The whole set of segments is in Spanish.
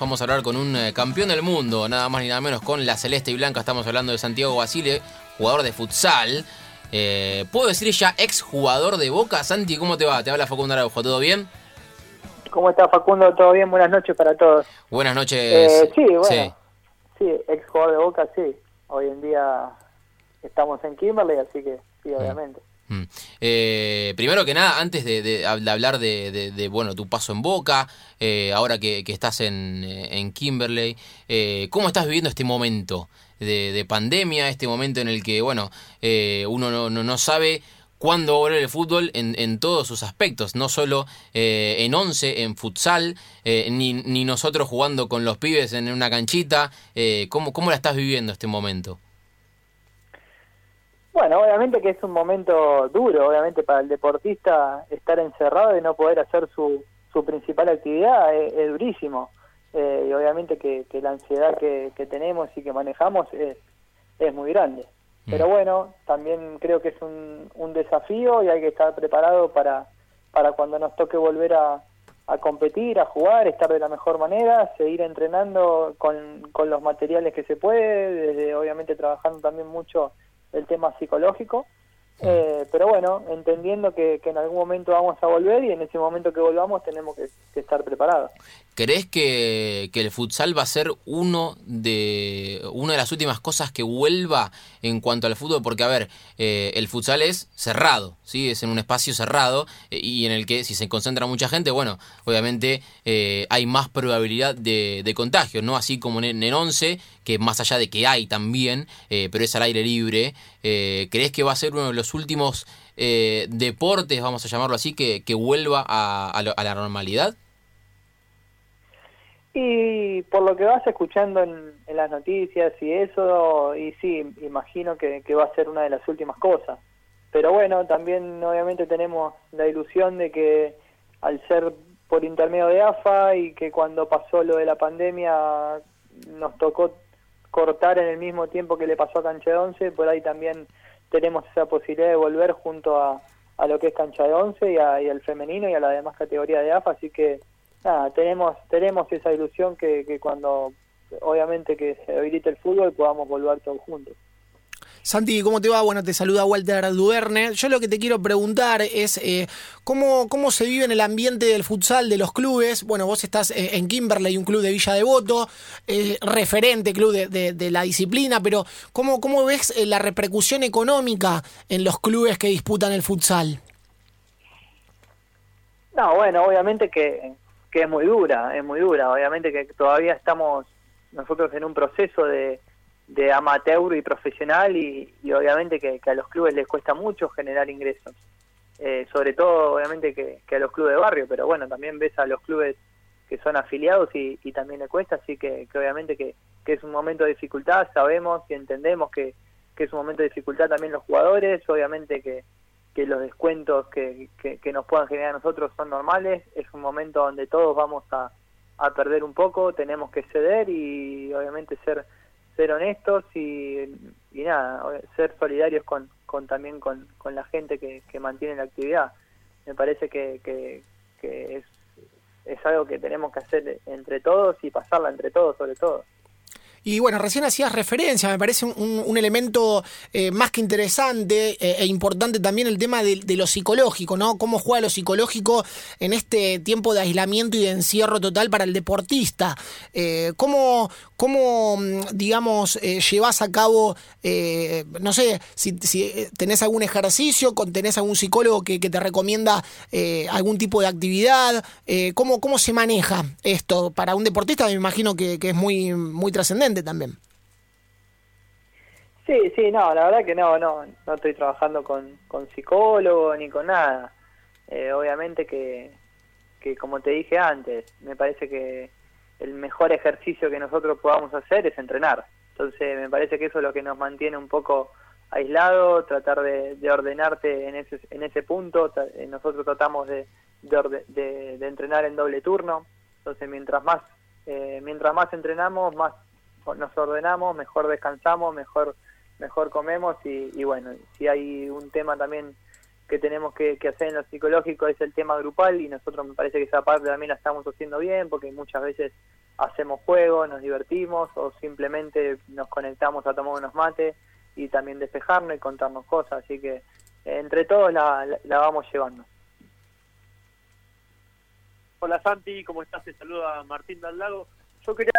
Vamos a hablar con un eh, campeón del mundo, nada más ni nada menos con la celeste y blanca. Estamos hablando de Santiago Basile, jugador de futsal. Eh, ¿Puedo decir ya ex jugador de Boca? Santi, ¿cómo te va? Te habla Facundo Araujo, ¿todo bien? ¿Cómo está Facundo? ¿Todo bien? Buenas noches para todos. Buenas noches. Eh, sí, bueno. Sí. sí, ex jugador de Boca, sí. Hoy en día estamos en Kimberley, así que sí, obviamente. Mm. Eh, primero que nada, antes de, hablar de, bueno tu paso en Boca, eh, ahora que, estás en, eh, Kimberley, ¿cómo estás viviendo este momento de, pandemia, este momento en el que bueno uno no, no, sabe cuándo volver el fútbol en, en, todos sus aspectos, no solo en once, en futsal, ni, nosotros jugando con los pibes en una canchita? ¿cómo, ¿Cómo la estás viviendo este momento? Bueno, obviamente que es un momento duro, obviamente para el deportista estar encerrado y no poder hacer su, su principal actividad es, durísimo. Eh, y obviamente que, la ansiedad que, tenemos y que manejamos es, es muy grande. Mm. Pero bueno, también creo que es un, un desafío y hay que estar preparado para, para cuando nos toque volver a, a competir, a jugar, estar de la mejor manera, seguir entrenando con, con los materiales que se puede, desde obviamente trabajando también mucho el tema psicológico. Eh, pero bueno, entendiendo que, en algún momento vamos a volver y en ese momento que volvamos tenemos que, estar preparados. ¿Crees que, el futsal va a ser uno de una de las últimas cosas que vuelva en cuanto al fútbol? Porque, a ver, eh, el futsal es cerrado, ¿sí? es en un espacio cerrado eh, y en el que si se concentra mucha gente, bueno, obviamente hay más probabilidad de, de, contagio, no así como en, en 11, que más allá de que hay también, pero es al aire libre. ¿Crees que va a ser uno de los últimos eh, deportes, vamos a llamarlo así, que, que vuelva a, a, la normalidad? Y por lo que vas escuchando en, las noticias y eso, y sí, imagino que, va a ser una de las últimas cosas. Pero bueno, también obviamente tenemos la ilusión de que al ser por intermedio de AFA y que cuando pasó lo de la pandemia nos tocó cortar en el mismo tiempo que le pasó a Canche 11, por ahí también tenemos esa posibilidad de volver junto a, a lo que es cancha de once y, y al femenino y a la demás categoría de AFA, así que nada, tenemos, tenemos esa ilusión que, que cuando obviamente que se habilite el fútbol podamos volver todos juntos. Santi, ¿cómo te va? Bueno, te saluda Walter Duerne. Yo lo que te quiero preguntar es eh, ¿cómo, cómo se vive en el ambiente del futsal de los clubes. Bueno, vos estás eh, en Kimberley, un club de Villa Devoto, eh, referente club de, la disciplina, pero ¿cómo, cómo ves la repercusión económica en los clubes que disputan el futsal? No, bueno, obviamente que, que es muy dura, es muy dura. Obviamente que todavía estamos nosotros en un proceso de de amateur y profesional y, obviamente que, a los clubes les cuesta mucho generar ingresos. Eh, sobre todo obviamente que, a los clubes de barrio, pero bueno, también ves a los clubes que son afiliados y, también le cuesta, así que, obviamente que, es un momento de dificultad, sabemos y entendemos que, es un momento de dificultad también los jugadores, obviamente que, los descuentos que, nos puedan generar a nosotros son normales, es un momento donde todos vamos a, a perder un poco, tenemos que ceder y obviamente ser ser honestos y, y nada, ser solidarios con, con también con, con la gente que, que mantiene la actividad. Me parece que, que, que es, es algo que tenemos que hacer entre todos y pasarla entre todos sobre todo. Y bueno, recién hacías referencia, me parece un, elemento eh, más que interesante eh, e importante también el tema de, lo psicológico, ¿no? Cómo juega lo psicológico en este tiempo de aislamiento y de encierro total para el deportista. Eh, ¿cómo, ¿Cómo, mm, digamos, llevas a cabo, no sé, si, tenés algún ejercicio, tenés algún psicólogo que, te recomienda algún tipo de actividad? ¿cómo, ¿Cómo se maneja esto para un deportista? Me imagino que, que es muy, muy trascendente también. Sí, sí, no, la verdad que no, no, no estoy trabajando con, con psicólogo ni con nada. Eh, obviamente que, que, como te dije antes, me parece que el mejor ejercicio que nosotros podamos hacer es entrenar. Entonces me parece que eso es lo que nos mantiene un poco aislado, tratar de, ordenarte en ese, en ese punto. Eh, nosotros tratamos de, de, entrenar en doble turno. Entonces mientras más, eh, mientras más entrenamos, más nos ordenamos, mejor descansamos, mejor mejor comemos y, bueno, si hay un tema también que tenemos que, hacer en lo psicológico es el tema grupal y nosotros me parece que esa parte también la estamos haciendo bien porque muchas veces hacemos juego, nos divertimos o simplemente nos conectamos a tomar unos mates y también despejarnos y contarnos cosas. Así que entre todos la, vamos llevando. Hola Santi, ¿cómo estás? Te saluda Martín Lago. Yo quería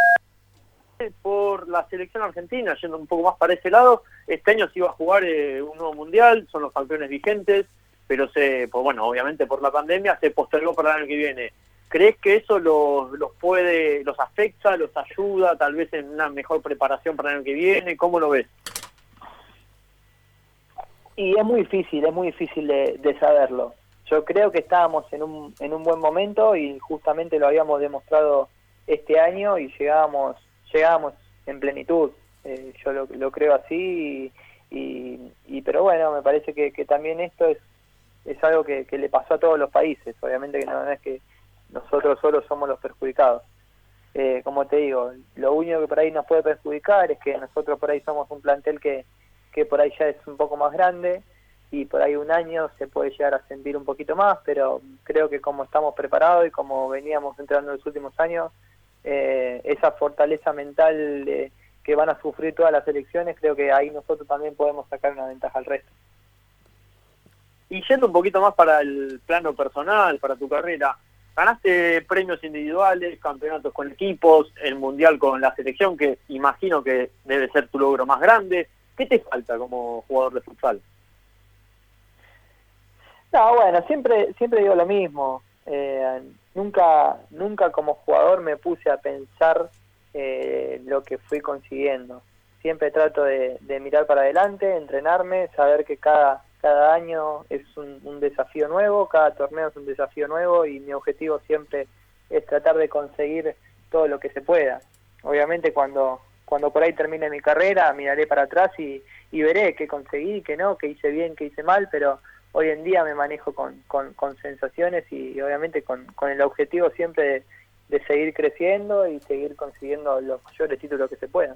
por la selección argentina, yendo un poco más para ese lado, este año se iba a jugar eh, un nuevo mundial, son los campeones vigentes, pero se, pues bueno, obviamente por la pandemia se postergó para el año que viene. ¿Crees que eso los, los puede, los afecta, los ayuda, tal vez en una mejor preparación para el año que viene? ¿Cómo lo ves? Y es muy difícil, es muy difícil de, saberlo. Yo creo que estábamos en un, en un buen momento y justamente lo habíamos demostrado este año y llegábamos, llegábamos en plenitud. Eh, yo lo, lo, creo así y, y, pero bueno, me parece que, que también esto es, es algo que, que, le pasó a todos los países. Obviamente que no es que nosotros solo somos los perjudicados. Eh, como te digo, lo único que por ahí nos puede perjudicar es que nosotros por ahí somos un plantel que, que por ahí ya es un poco más grande y por ahí un año se puede llegar a sentir un poquito más, pero creo que como estamos preparados y como veníamos entrando en los últimos años, eh, esa fortaleza mental de, que van a sufrir todas las elecciones, creo que ahí nosotros también podemos sacar una ventaja al resto. Y yendo un poquito más para el plano personal, para tu carrera, Ganaste premios individuales, campeonatos con equipos, el mundial con la selección, que imagino que debe ser tu logro más grande. ¿Qué te falta como jugador de futsal? No, bueno, siempre siempre digo lo mismo. Eh, nunca nunca como jugador me puse a pensar eh, lo que fui consiguiendo. Siempre trato de mirar para adelante, entrenarme, saber que cada cada año es un, desafío nuevo, cada torneo es un desafío nuevo y mi objetivo siempre es tratar de conseguir todo lo que se pueda. Obviamente cuando, cuando por ahí termine mi carrera miraré para atrás y, veré qué conseguí, qué no, qué hice bien, qué hice mal, pero hoy en día me manejo con, con, sensaciones y, obviamente con, con, el objetivo siempre de, seguir creciendo y seguir consiguiendo los mayores títulos que se puedan.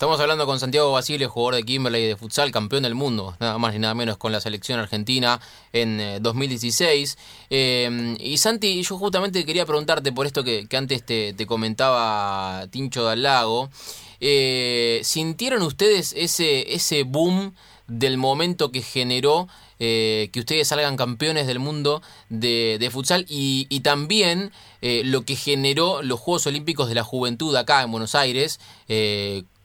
Estamos hablando con Santiago Basile, jugador de Kimberley de futsal, campeón del mundo, nada más ni nada menos con la selección argentina en 2016. Eh, eh, y Santi, yo justamente quería preguntarte por esto que, antes te, comentaba Tincho del Lago. Eh, ¿Sintieron ustedes ese, ese boom del momento que generó que ustedes salgan campeones del mundo de, futsal y, también lo que generó los Juegos Olímpicos de la Juventud acá en Buenos Aires,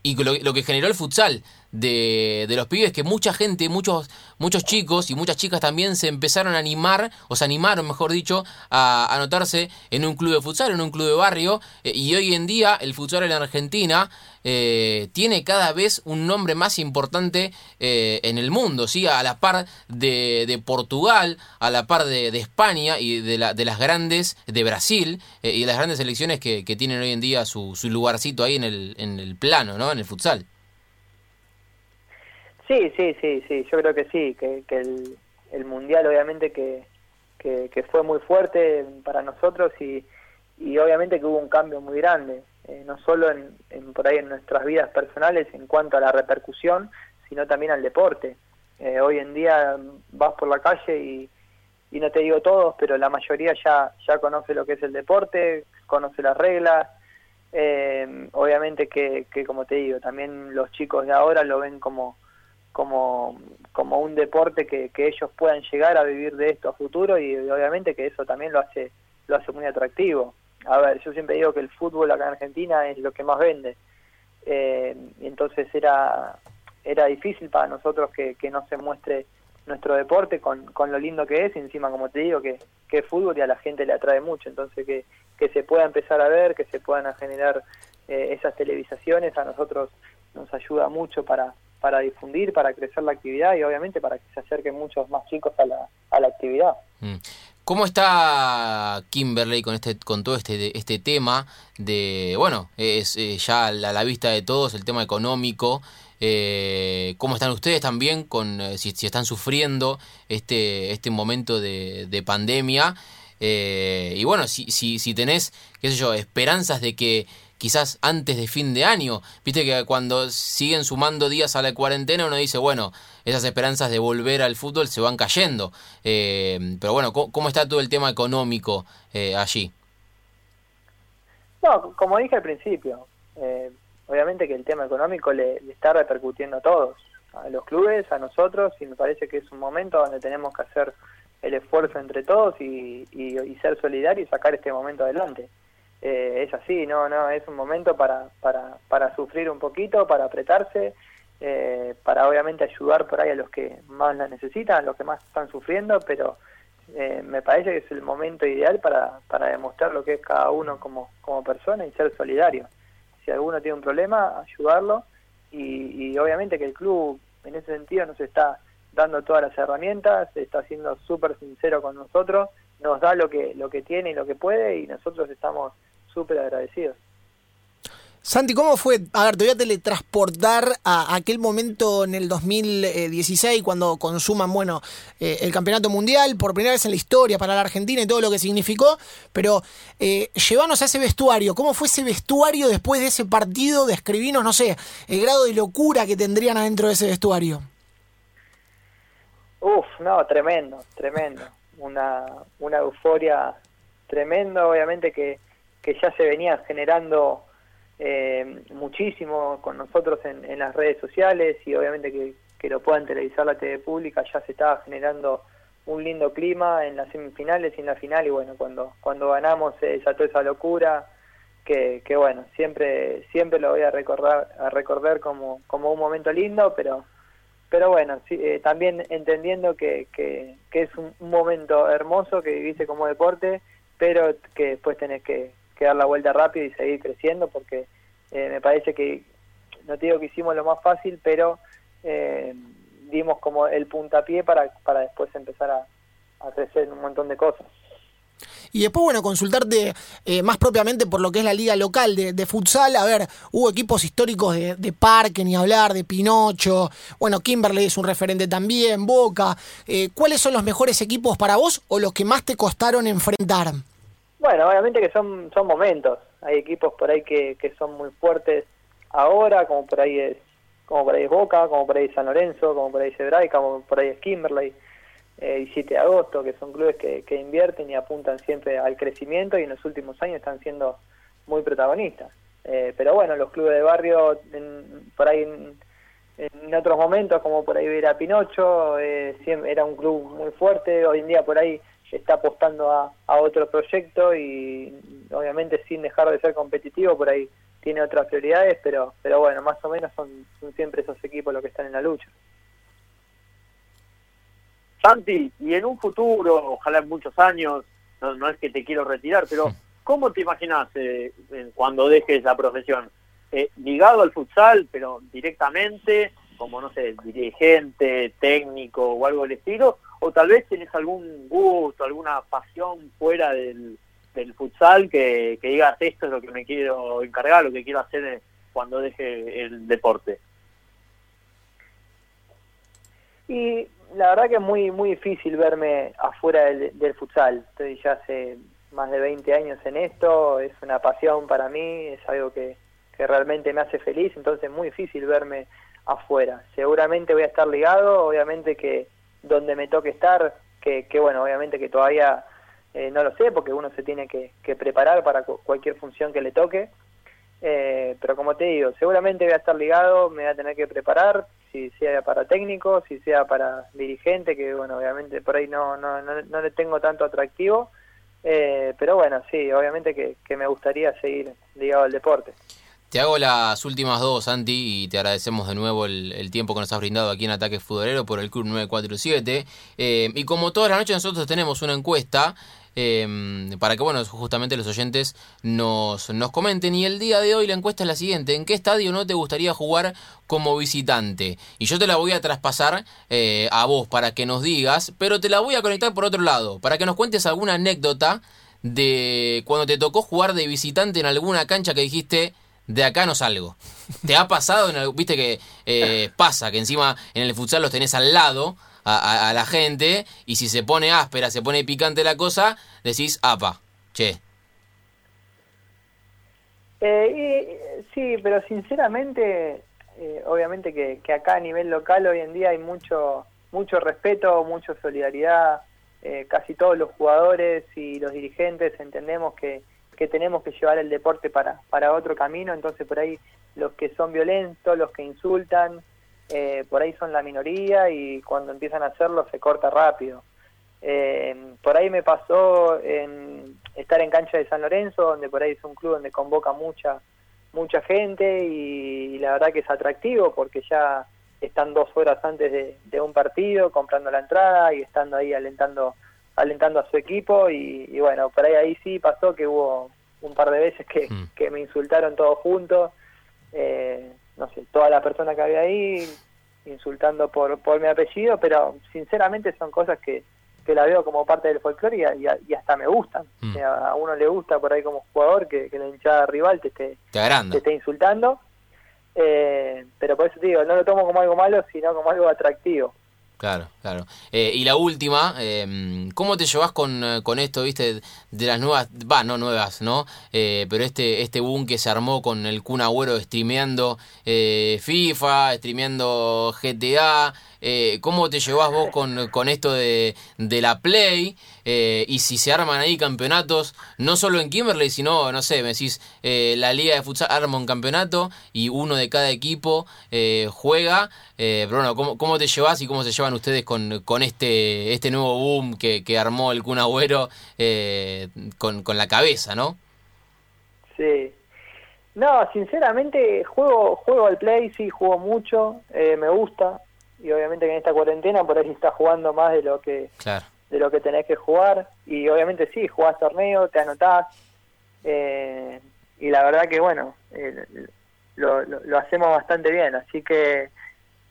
y lo, que generó el futsal de, los pibes, que mucha gente, muchos, muchos chicos y muchas chicas también se empezaron a animar, o se animaron, mejor dicho, a anotarse en un club de futsal, en un club de barrio, eh, y hoy en día el futsal en Argentina eh, tiene cada vez un nombre más importante eh, en el mundo, ¿sí? a la par de, de Portugal, a la par de, de, España y de, la, de las grandes, de Brasil, y de las grandes selecciones que, que tienen hoy en día su, su lugarcito ahí en el, en el plano, ¿no? en el futsal. Sí, sí, sí, sí, yo creo que sí, que, que el, Mundial obviamente que, que, fue muy fuerte para nosotros y, y obviamente que hubo un cambio muy grande, eh, no solo en, en, por ahí en nuestras vidas personales en cuanto a la repercusión, sino también al deporte. Eh, hoy en día vas por la calle y, y no te digo todos, pero la mayoría ya, ya conoce lo que es el deporte, conoce las reglas, eh, obviamente que, que, como te digo, también los chicos de ahora lo ven como como, como un deporte que, que ellos puedan llegar a vivir de esto a futuro y, obviamente que eso también lo hace lo hace muy atractivo. A ver, yo siempre digo que el fútbol acá en Argentina es lo que más vende. Eh, entonces era era difícil para nosotros que, que no se muestre nuestro deporte con, con lo lindo que es y encima como te digo que, que es fútbol y a la gente le atrae mucho entonces que, que se pueda empezar a ver que se puedan generar eh, esas televisaciones a nosotros nos ayuda mucho para para difundir, para crecer la actividad y obviamente para que se acerquen muchos más chicos a la, a la actividad. Mm. ¿Cómo está Kimberley con este con todo este este tema de bueno es eh, ya a la, vista de todos el tema económico eh, cómo están ustedes también con eh, si, si, están sufriendo este este momento de, de pandemia y bueno si, si si tenés qué sé yo esperanzas de que quizás antes de fin de año. Viste que cuando siguen sumando días a la cuarentena uno dice, bueno, esas esperanzas de volver al fútbol se van cayendo. Eh, pero bueno, ¿cómo, está todo el tema económico eh, allí? No, como dije al principio, eh, obviamente que el tema económico le, está repercutiendo a todos, a los clubes, a nosotros, y me parece que es un momento donde tenemos que hacer el esfuerzo entre todos y, ser solidarios y sacar este momento adelante. Eh, es así, no, no, es un momento para, para, para sufrir un poquito, para apretarse, eh, para obviamente ayudar por ahí a los que más la necesitan, los que más están sufriendo, pero eh, me parece que es el momento ideal para, para demostrar lo que es cada uno como, como persona y ser solidario. Si alguno tiene un problema, ayudarlo y, y obviamente que el club en ese sentido nos está dando todas las herramientas, está siendo súper sincero con nosotros, nos da lo que, lo que tiene y lo que puede y nosotros estamos súper agradecidos. Santi, ¿cómo fue? A ver, te voy a teletransportar a aquel momento en el 2016 cuando consuman, bueno, eh, el campeonato mundial por primera vez en la historia para la Argentina y todo lo que significó, pero eh, llevanos a ese vestuario. ¿Cómo fue ese vestuario después de ese partido? Describinos, no sé, el grado de locura que tendrían adentro de ese vestuario. Uf, no, tremendo, tremendo. Una, una euforia tremenda, obviamente que, que ya se venía generando eh, muchísimo con nosotros en, las redes sociales y obviamente que, lo puedan televisar la TV pública ya se estaba generando un lindo clima en las semifinales y en la final y bueno cuando cuando ganamos se desató esa locura que, que bueno siempre siempre lo voy a recordar a recordar como como un momento lindo pero pero bueno eh, también entendiendo que, que, es un, momento hermoso que viviste como deporte pero que después tenés que, que dar la vuelta rápido y seguir creciendo porque eh, me parece que, no te digo que hicimos lo más fácil, pero eh, dimos como el puntapié para, para después empezar a, crecer en un montón de cosas. Y después, bueno, consultarte eh, más propiamente por lo que es la liga local de, futsal. A ver, hubo equipos históricos de, de, Parque, ni hablar, de Pinocho. Bueno, Kimberley es un referente también, Boca. ¿Cuáles son los mejores equipos para vos o los que más te costaron enfrentar? Bueno, obviamente que son, son momentos. Hay equipos por ahí que, que son muy fuertes ahora, como por ahí es como por ahí es Boca, como por ahí es San Lorenzo, como por ahí es Hebraica, como por ahí es Kimberley, eh, 17 de agosto, que son clubes que, que invierten y apuntan siempre al crecimiento y en los últimos años están siendo muy protagonistas. Eh, pero bueno, los clubes de barrio, por ahí en, en, otros momentos, como por ahí era Pinocho, eh, era un club muy fuerte, hoy en día por ahí está apostando a, otro proyecto y obviamente sin dejar de ser competitivo, por ahí tiene otras prioridades, pero, pero bueno, más o menos son, siempre esos equipos los que están en la lucha. Santi, y en un futuro, ojalá en muchos años, no, es que te quiero retirar, pero ¿cómo te imaginas eh, cuando dejes la profesión? Eh, ligado al futsal, pero directamente, como no sé, dirigente, técnico o algo del estilo, o tal vez tienes algún gusto, alguna pasión fuera del, futsal que, digas esto es lo que me quiero encargar, lo que quiero hacer cuando deje el deporte. Y la verdad que es muy muy difícil verme afuera del, futsal. Estoy ya hace más de 20 años en esto, es una pasión para mí, es algo que, que realmente me hace feliz, entonces es muy difícil verme afuera. Seguramente voy a estar ligado, obviamente que donde me toque estar, que, que bueno, obviamente que todavía eh, no lo sé porque uno se tiene que, preparar para cualquier función que le toque, eh, pero como te digo, seguramente voy a estar ligado, me voy a tener que preparar, si sea para técnico, si sea para dirigente, que bueno, obviamente por ahí no, no, no, le tengo tanto atractivo, eh, pero bueno, sí, obviamente que, que me gustaría seguir ligado al deporte. Te hago las últimas dos, Santi, y te agradecemos de nuevo el, tiempo que nos has brindado aquí en Ataque Futbolero por el Club 947. Eh, y como todas las noches nosotros tenemos una encuesta eh, para que, bueno, justamente los oyentes nos, nos comenten. Y el día de hoy la encuesta es la siguiente. ¿En qué estadio no te gustaría jugar como visitante? Y yo te la voy a traspasar eh, a vos para que nos digas, pero te la voy a conectar por otro lado, para que nos cuentes alguna anécdota de cuando te tocó jugar de visitante en alguna cancha que dijiste de acá no salgo. ¿Te ha pasado? Viste que eh, pasa, que encima en el futsal los tenés al lado a, la gente y si se pone áspera, se pone picante la cosa, decís, apa, che. Eh, sí, pero sinceramente, eh, obviamente que, que, acá a nivel local hoy en día hay mucho, mucho respeto, mucha solidaridad. casi todos los jugadores y los dirigentes entendemos que, que tenemos que llevar el deporte para, para otro camino, entonces por ahí los que son violentos, los que insultan, eh, por ahí son la minoría y cuando empiezan a hacerlo se corta rápido. Eh, por ahí me pasó en estar en cancha de San Lorenzo, donde por ahí es un club donde convoca mucha mucha gente y, la verdad que es atractivo porque ya están dos horas antes de, un partido comprando la entrada y estando ahí alentando alentando a su equipo y, bueno, por ahí ahí sí pasó que hubo un par de veces que, mm. que me insultaron todos juntos, eh, no sé, toda la persona que había ahí insultando por, por mi apellido, pero sinceramente son cosas que, que la veo como parte del folclore y, y, hasta me gustan. Mm. a uno le gusta por ahí como jugador que, la hinchada rival te esté, te, esté insultando. Eh, pero por eso te digo, no lo tomo como algo malo, sino como algo atractivo. Claro, claro. Eh, y la última, eh, ¿cómo te llevas con, eh, con, esto, viste, de las nuevas, va, no nuevas, ¿no? Eh, pero este, este boom que se armó con el Kun Agüero streameando FIFA, streameando GTA, eh, ¿Cómo te llevas vos con, con esto de, de la Play? Eh, y si se arman ahí campeonatos, no solo en Kimberley, sino, no sé, me decís, eh, la Liga de Futsal arma un campeonato y uno de cada equipo juega. pero bueno, ¿cómo, ¿cómo, te llevas y cómo se llevan ustedes con, con este, este nuevo boom que, que armó el Kun Agüero con, con la cabeza, no? Sí, no, sinceramente juego juego al play, sí, juego mucho, me gusta y obviamente que en esta cuarentena por ahí estás jugando más de lo que de lo que tenés que jugar. Y obviamente sí, jugás torneo, te anotás eh, y la verdad que bueno, eh, lo, lo, hacemos bastante bien, así que,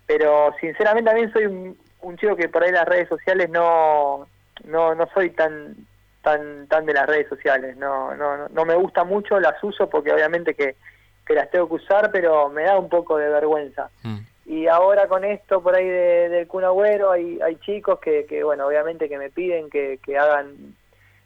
pero sinceramente también soy un, chico que por ahí las redes sociales no, no, no soy tan tan tan de las redes sociales, no, no, no me gusta mucho, las uso porque obviamente que, que las tengo que usar, pero me da un poco de vergüenza. Mm y ahora con esto por ahí de, del Kun Agüero hay, hay chicos que, que, bueno, obviamente que me piden que, que hagan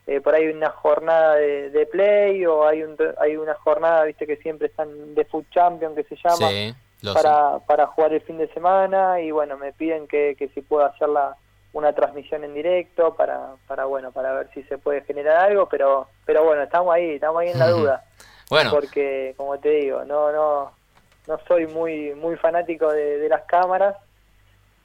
eh, por ahí una jornada de, play o hay, un, hay una jornada, viste, que siempre están de Food Champion, que se llama, para, para jugar el fin de semana y bueno, me piden que, que si puedo hacer la, una transmisión en directo para, para, bueno, para ver si se puede generar algo, pero, pero bueno, estamos ahí, estamos ahí en la duda. Bueno. Porque, como te digo, no, no, no soy muy muy fanático de, las cámaras,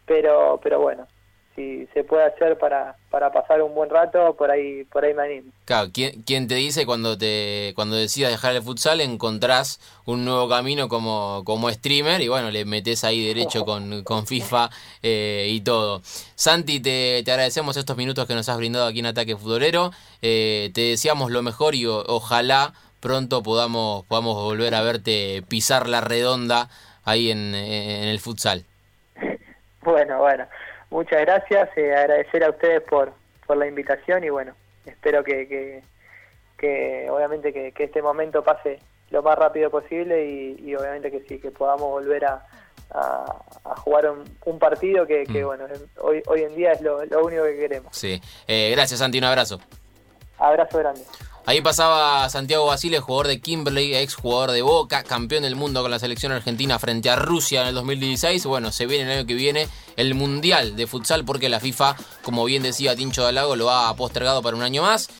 pero pero bueno, si se puede hacer para, para pasar un buen rato, por ahí por ahí me animo. Claro, ¿quién, te dice cuando te cuando decidas dejar el futsal encontrás un nuevo camino como, como streamer y bueno, le metes ahí derecho con, con FIFA eh, y todo. Santi, te, te, agradecemos estos minutos que nos has brindado aquí en Ataque Futbolero. Eh, te deseamos lo mejor y ojalá pronto podamos, podamos volver a verte pisar la redonda ahí en, el futsal. Bueno, bueno, muchas gracias, eh, agradecer a ustedes por, por la invitación y bueno, espero que, que, obviamente que, este momento pase lo más rápido posible y, obviamente que sí, que podamos volver a, a, jugar un, partido que, mm. bueno, hoy, hoy en día es lo, único que queremos. Sí, eh, gracias Santi, un abrazo. Abrazo grande. Ahí pasaba Santiago Basile, jugador de Kimberley, ex jugador de Boca, campeón del mundo con la selección argentina frente a Rusia en el 2016. Bueno, se viene el año que viene el Mundial de Futsal porque la FIFA, como bien decía Tincho Dalago, lo ha postergado para un año más.